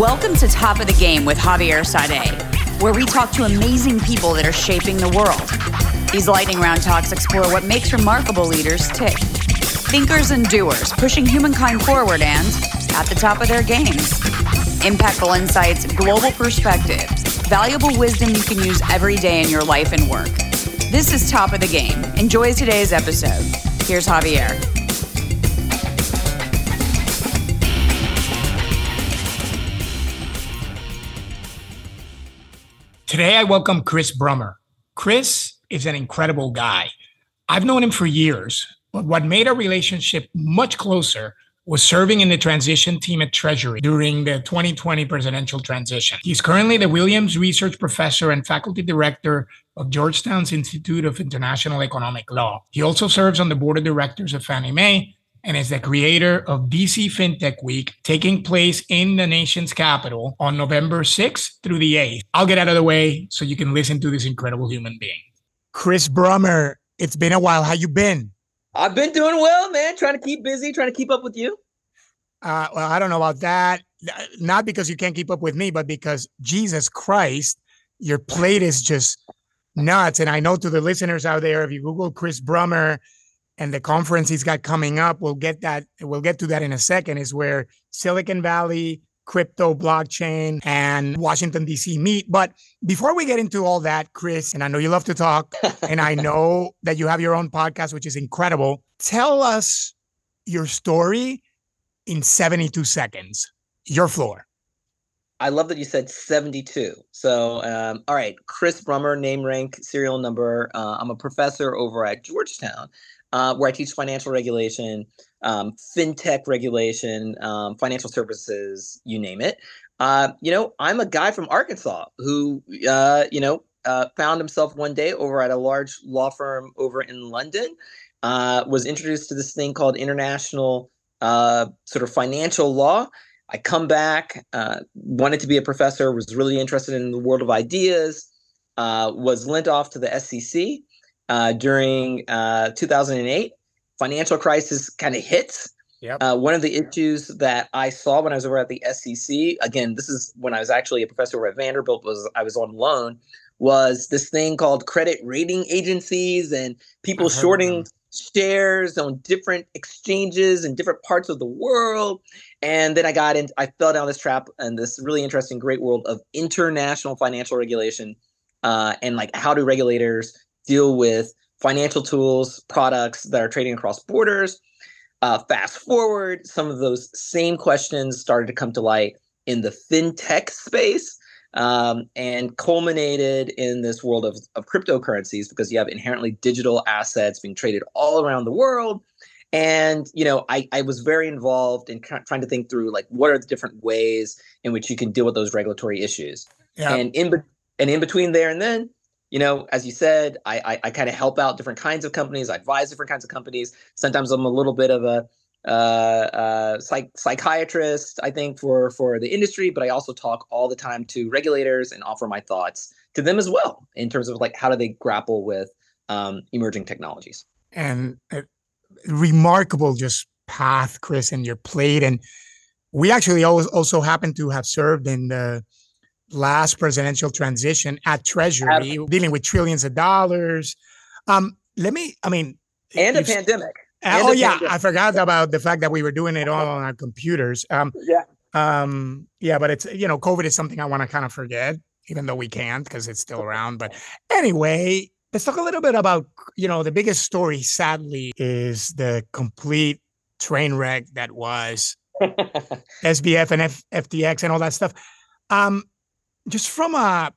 Welcome to Top of the Game with Javier Saade, where we talk to amazing people that are shaping the world. These lightning round talks explore what makes remarkable leaders tick. Thinkers and doers, pushing humankind forward and at the top of their games. Impactful insights, global perspectives, valuable wisdom you can use every day in your life and work. This is Top of the Game. Enjoy today's episode. Here's Javier. Today, I welcome Chris Brummer. Chris is an incredible guy. I've known him for years, but what made our relationship much closer was serving in the transition team at Treasury during the 2020 presidential transition. He's currently the Williams Research Professor and Faculty Director of Georgetown's Institute of International Economic Law. He also serves on the board of directors of Fannie Mae and is the creator of DC FinTech Week, taking place in the nation's capital on November 6th through the 8th. I'll get out of the way so you can listen to this incredible human being. Chris Brummer, it's been a while. How you been? I've been doing well, man. Trying to keep busy, trying to keep up with you. Uh, well, I don't know about that. Not because you can't keep up with me, but because Jesus Christ, your plate is just nuts. And I know to the listeners out there, if you Google Chris Brummer, and the conference he's got coming up, we'll get that, we'll get to that in a second, is where Silicon Valley, crypto, blockchain, and Washington, D.C. meet. But before we get into all that, Chris, and I know you love to talk, and I know that you have your own podcast, which is incredible. Tell us your story in 72 seconds. Your floor. I love that you said 72. So, um, all right, Chris Brummer, name, rank, serial number. Uh, I'm a professor over at Georgetown uh, where I teach financial regulation, um, fintech regulation, um, financial services, you name it. Uh, you know, I'm a guy from Arkansas who, uh, you know, uh, found himself one day over at a large law firm over in London. Uh, was introduced to this thing called international uh, sort of financial law. I come back, wanted to be a professor, was really interested in the world of ideas, was lent off to the SEC uh, during uh, 2008. Financial crisis kind of hits. Yep. Uh, one of the issues that I saw when I was over at the SEC, again, this is when I was actually a professor over at Vanderbilt, was I was on loan, was this thing called credit rating agencies and people shorting shares on different exchanges in different parts of the world. And then I got in, I fell down this trap and this really interesting, great world of international financial regulation uh, and like how do regulators deal with financial tools, products that are trading across borders. Uh, fast forward, some of those same questions started to come to light in the fintech space um, and culminated in this world of, of cryptocurrencies because you have inherently digital assets being traded all around the world. And you know, I, I was very involved in trying to think through like what are the different ways in which you can deal with those regulatory issues. Yeah. And in and in between there and then, you know, as you said, I I, I kind of help out different kinds of companies. I advise different kinds of companies. Sometimes I'm a little bit of a uh, uh, psych- psychiatrist, I think, for for the industry, but I also talk all the time to regulators and offer my thoughts to them as well in terms of like how do they grapple with um, emerging technologies. And remarkable just path, Chris, and your plate. And we actually also happen to have served in the last presidential transition at Treasury, Absolutely. dealing with trillions of dollars. Um, let me, I mean, and a pandemic. And oh yeah, pandemic. I forgot about the fact that we were doing it all on our computers. Um, yeah. Um, yeah, but it's you know, COVID is something I want to kind of forget, even though we can't because it's still around. But anyway, let's talk a little bit about you know the biggest story. Sadly, is the complete train wreck that was SBF and F- FTX and all that stuff. Um, just from a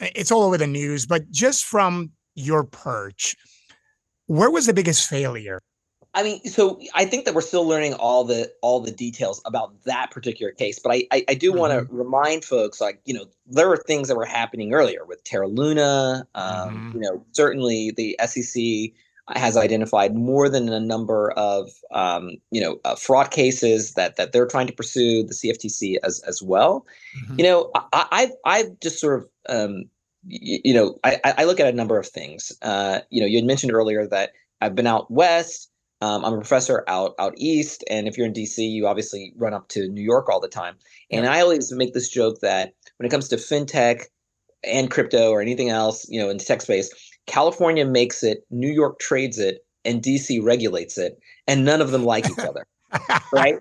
it's all over the news, but just from your perch, where was the biggest failure? I mean, so I think that we're still learning all the all the details about that particular case, but I I, I do mm-hmm. want to remind folks, like you know, there were things that were happening earlier with Terra Luna. Um, mm-hmm. You know, certainly the SEC has identified more than a number of um, you know uh, fraud cases that that they're trying to pursue the CFTC as as well. Mm-hmm. You know, I, I I just sort of um, you, you know I, I look at a number of things. Uh, you know, you had mentioned earlier that I've been out west. Um, I'm a professor out out east, and if you're in DC, you obviously run up to New York all the time. And I always make this joke that when it comes to fintech and crypto or anything else, you know, in the tech space, California makes it, New York trades it, and DC regulates it, and none of them like each other, right?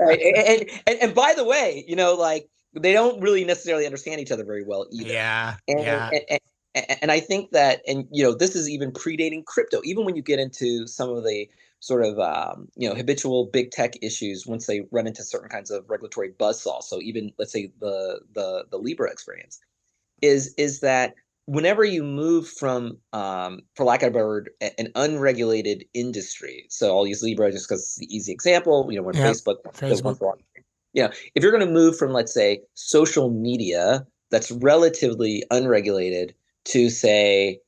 right? And, and and by the way, you know, like they don't really necessarily understand each other very well either. Yeah, and, yeah. And, and, and I think that, and you know, this is even predating crypto. Even when you get into some of the sort of um, you know habitual big tech issues once they run into certain kinds of regulatory buzzsaw. So even let's say the the the Libra experience is is that whenever you move from, um, for lack of a better word, an unregulated industry. So I'll use Libra just because it's the easy example. You know, when yep. Facebook, Facebook. You know, if you're going to move from, let's say, social media that's relatively unregulated to, say,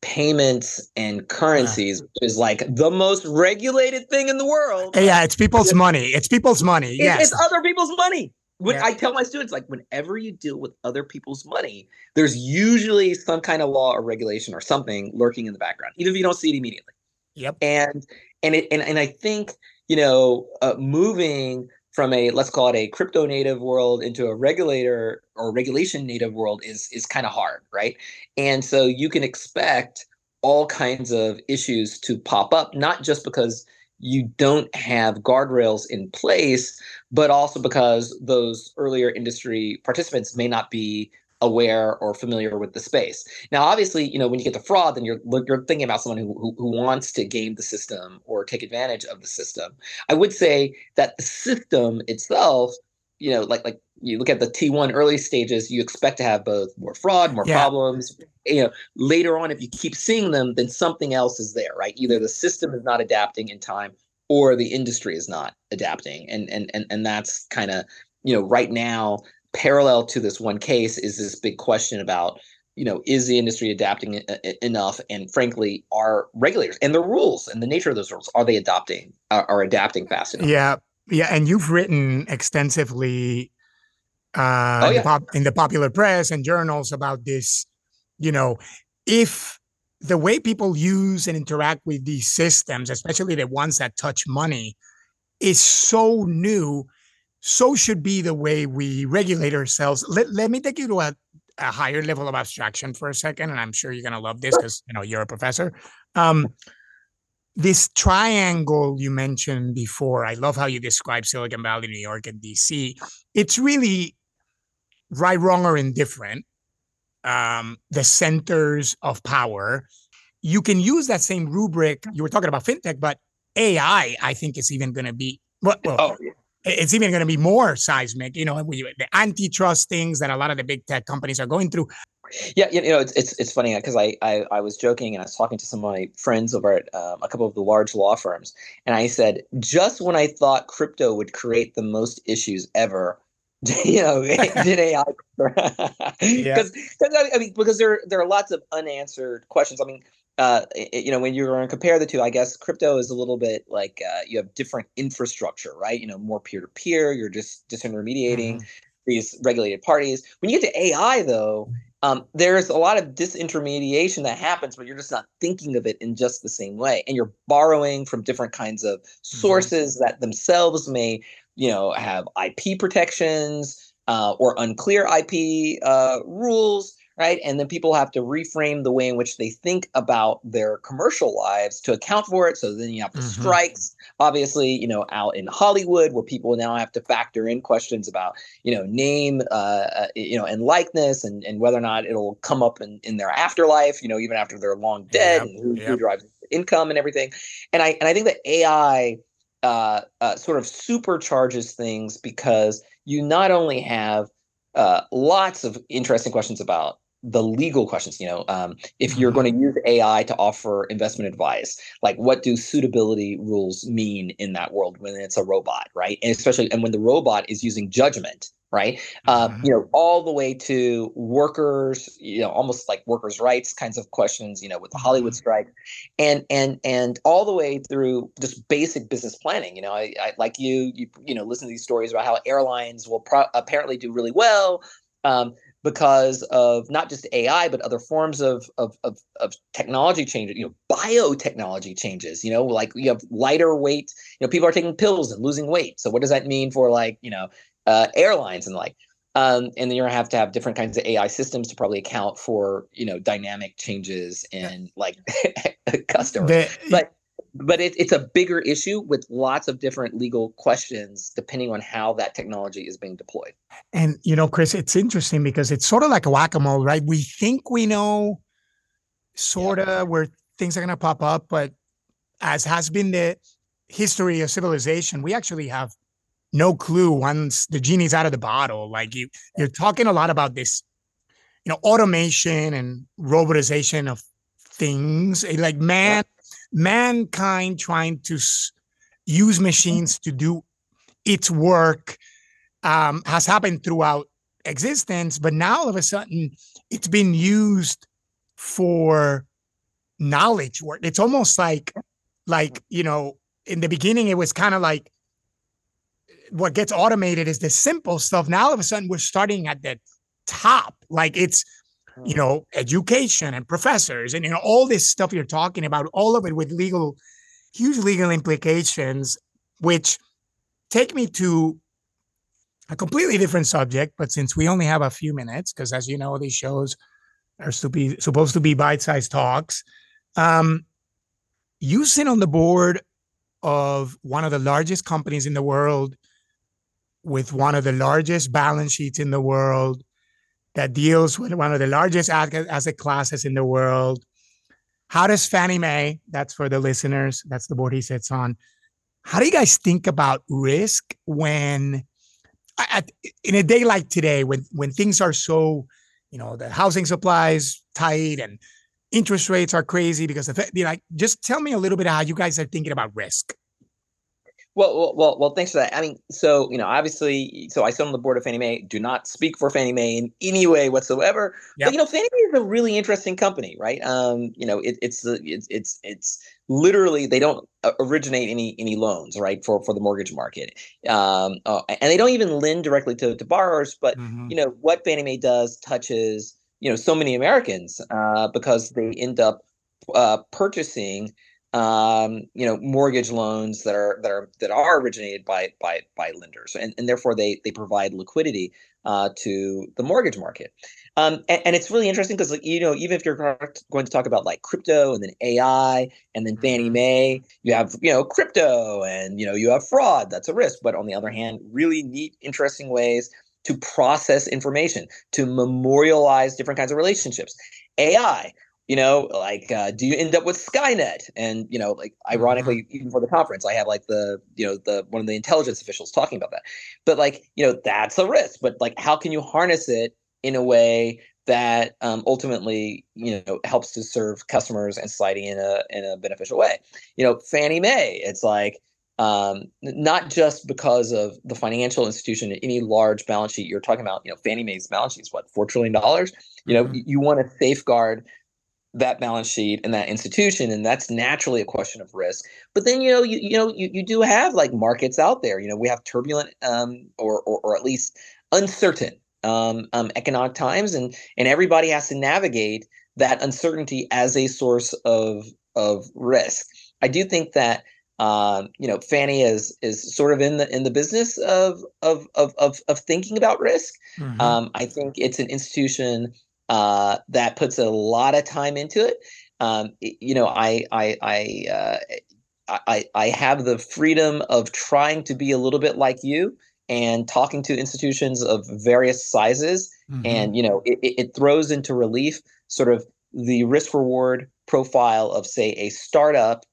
payments and currencies, which is like the most regulated thing in the world. Yeah, it's people's money. It's people's money. Yes, it's other people's money. When yeah. I tell my students, like, whenever you deal with other people's money, there's usually some kind of law or regulation or something lurking in the background, even if you don't see it immediately. Yep. And and it and, and I think you know uh, moving from a let's call it a crypto native world into a regulator or regulation native world is is kind of hard, right? And so you can expect all kinds of issues to pop up, not just because you don't have guardrails in place, but also because those earlier industry participants may not be aware or familiar with the space. Now, obviously, you know, when you get to fraud, then you're you're thinking about someone who, who, who wants to game the system or take advantage of the system. I would say that the system itself, you know, like like you look at the T1 early stages, you expect to have both more fraud, more yeah. problems. You know, later on, if you keep seeing them, then something else is there, right? Either the system is not adapting in time or the industry is not adapting. And and and, and that's kind of, you know, right now, parallel to this one case is this big question about you know is the industry adapting uh, uh, enough and frankly are regulators and the rules and the nature of those rules are they adopting are, are adapting fast enough yeah yeah and you've written extensively uh, oh, yeah. in, the pop, in the popular press and journals about this you know if the way people use and interact with these systems especially the ones that touch money is so new so should be the way we regulate ourselves. Let, let me take you to a, a higher level of abstraction for a second, and I'm sure you're gonna love this because you know you're a professor. Um, this triangle you mentioned before, I love how you describe Silicon Valley, New York, and DC. It's really right, wrong, or indifferent. Um, the centers of power. You can use that same rubric. You were talking about fintech, but AI, I think, is even going to be well, well oh, yeah it's even going to be more seismic. You know, the antitrust things that a lot of the big tech companies are going through. Yeah, you know, it's it's, it's funny because I, I, I was joking and I was talking to some of my friends over at um, a couple of the large law firms, and I said just when I thought crypto would create the most issues ever, you know, did AI? Because I mean, because there there are lots of unanswered questions. I mean, uh, you know, when you're going to compare the two, I guess crypto is a little bit like uh, you have different infrastructure, right? You know, more peer to peer. You're just disintermediating mm-hmm. these regulated parties. When you get to AI, though, um, there's a lot of disintermediation that happens, but you're just not thinking of it in just the same way, and you're borrowing from different kinds of mm-hmm. sources mm-hmm. that themselves may, you know, have IP protections uh, or unclear IP uh, rules right? And then people have to reframe the way in which they think about their commercial lives to account for it. So then you have the mm-hmm. strikes, obviously, you know, out in Hollywood, where people now have to factor in questions about, you know, name, uh, uh, you know, and likeness, and and whether or not it'll come up in in their afterlife, you know, even after they're long dead, yep. and who, yep. who drives income and everything. And I and I think that AI uh, uh, sort of supercharges things because you not only have uh, lots of interesting questions about the legal questions you know um, if you're mm-hmm. going to use ai to offer investment advice like what do suitability rules mean in that world when it's a robot right and especially and when the robot is using judgment right um, mm-hmm. you know all the way to workers you know almost like workers rights kinds of questions you know with the hollywood mm-hmm. strike and and and all the way through just basic business planning you know i, I like you you you know listen to these stories about how airlines will pro- apparently do really well um, because of not just AI, but other forms of, of, of, of, technology changes, you know, biotechnology changes, you know, like you have lighter weight, you know, people are taking pills and losing weight. So what does that mean for like, you know, uh, airlines and like, um, and then you're gonna have to have different kinds of AI systems to probably account for, you know, dynamic changes in like customers. The, but but it, it's a bigger issue with lots of different legal questions depending on how that technology is being deployed. And you know, Chris, it's interesting because it's sort of like a whack-a-mole, right? We think we know sort of yeah. where things are going to pop up, but as has been the history of civilization, we actually have no clue once the genie's out of the bottle. Like you, you're talking a lot about this, you know, automation and robotization of things. Like man, mankind trying to use machines to do its work um, has happened throughout existence, but now all of a sudden it's been used for knowledge work. It's almost like, like you know, in the beginning it was kind of like what gets automated is the simple stuff. Now all of a sudden we're starting at the top, like it's you know, education and professors and you know all this stuff you're talking about, all of it with legal, huge legal implications, which take me to a completely different subject. But since we only have a few minutes, because as you know, these shows are to be supposed to be bite-sized talks. Um, you sit on the board of one of the largest companies in the world with one of the largest balance sheets in the world that deals with one of the largest asset classes in the world. How does Fannie Mae, that's for the listeners, that's the board he sits on. How do you guys think about risk when, at, in a day like today, when when things are so, you know, the housing supply is tight and interest rates are crazy because know, like, just tell me a little bit how you guys are thinking about risk. Well, well, well, thanks for that. I mean, so you know, obviously, so I sit on the board of Fannie Mae. Do not speak for Fannie Mae in any way whatsoever. Yep. But you know, Fannie Mae is a really interesting company, right? Um, you know, it, it's it's it's it's literally they don't originate any any loans, right, for for the mortgage market, um, uh, and they don't even lend directly to to borrowers. But mm-hmm. you know, what Fannie Mae does touches you know so many Americans uh, because they end up uh, purchasing um, you know, mortgage loans that are that are that are originated by by by lenders, and, and therefore they they provide liquidity uh, to the mortgage market. Um, and, and, it's really interesting because, like, you know, even if you're going to talk about like crypto and then AI and then Fannie mm-hmm. Mae, you have, you know, crypto and, you know, you have fraud. That's a risk. But on the other hand, really neat, interesting ways to process information, to memorialize different kinds of relationships. AI, you know like uh, do you end up with skynet? And you know like mm-hmm. ironically even for the conference i have like the you know the one of the intelligence officials talking about that. But like you know that's a risk. But like how can you harness it in a way that um, ultimately you know helps to serve customers and society in a in a beneficial way? You know fannie mae it's like um, not just because of the financial institution any large balance sheet you're talking about you know fannie mae's balance sheet is what four trillion dollars? You know mm-hmm. you want to safeguard that balance sheet and that institution and that's naturally a question of risk. But then you know you, you know you, you do have like markets out there. You know we have turbulent um, or, or, or at least uncertain um, um, economic times and and everybody has to navigate that uncertainty as a source of of risk. I do think that um, you know fannie is is sort of in the in the business of of of of, of thinking about risk. Mm-hmm. um, i think it's an institution uh, that puts a lot of time into it. Um, you know, I I I, uh, I I have the freedom of trying to be a little bit like you and talking to institutions of various sizes, mm-hmm. and you know, it, it throws into relief sort of the risk reward profile of say a startup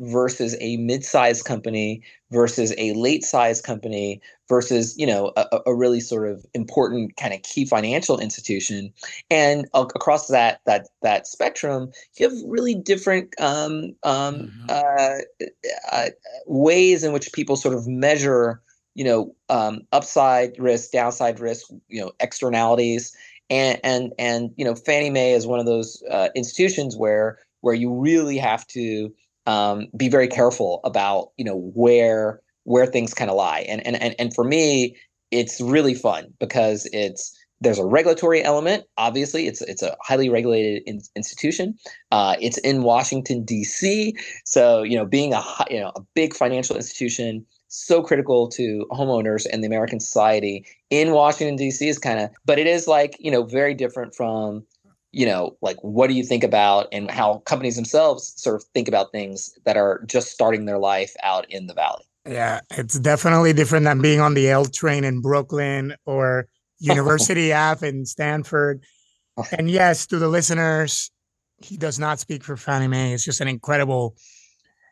versus a mid-sized company versus a late-sized company versus you know a, a, really sort of important kind of key financial institution and uh, across that that that spectrum you have really different um, um, mm-hmm. uh, uh, ways in which people sort of measure you know um, upside risk downside risk you know externalities and and and you know Fannie Mae is one of those uh, institutions where where you really have to um, be very careful about you know where where things kind of lie and and and and for me it's really fun because it's there's a regulatory element. Obviously, it's it's a highly regulated in, institution. Uh, it's in Washington D.C. So you know, being a you know a big financial institution, so critical to homeowners and the American society in Washington D.C. is kind of, but it is like you know very different from you know like what do you think about and how companies themselves sort of think about things that are just starting their life out in the valley. Yeah, it's definitely different than being on the L train in Brooklyn or University Ave in Stanford. And yes, to the listeners, he does not speak for Fannie Mae. It's just an incredible.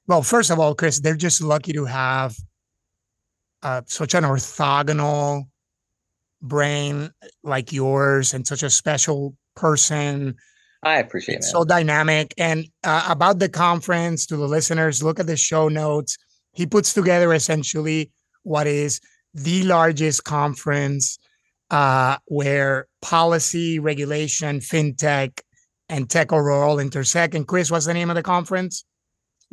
Well, first of all, Chris, they're just lucky to have uh, such an orthogonal brain like yours and such a special person. I appreciate it. So dynamic. And uh, about the conference, to the listeners, look at the show notes. He puts together essentially what is the largest conference uh, where policy, regulation, fintech, and tech overall intersect. And Chris, what's the name of the conference?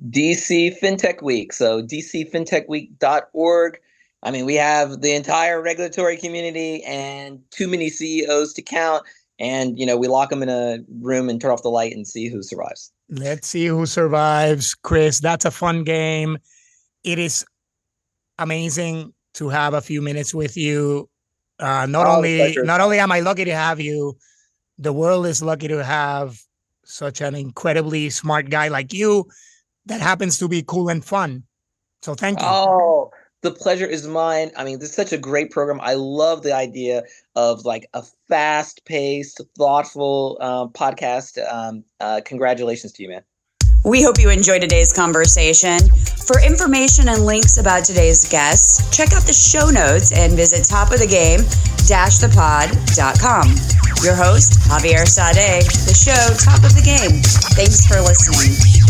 DC FinTech Week. So dcfintechweek.org. I mean, we have the entire regulatory community and too many CEOs to count. And, you know, we lock them in a room and turn off the light and see who survives. Let's see who survives. Chris, that's a fun game. It is amazing to have a few minutes with you uh, not oh, only pleasure. not only am I lucky to have you, the world is lucky to have such an incredibly smart guy like you that happens to be cool and fun. So thank you. Oh, the pleasure is mine. I mean, this is such a great program. I love the idea of like a fast-paced, thoughtful um, podcast. Um, uh, congratulations to you, man. We hope you enjoyed today's conversation. For information and links about today's guests, check out the show notes and visit topofthegame-thepod.com. Your host, Javier Saade, the show Top of the Game. Thanks for listening.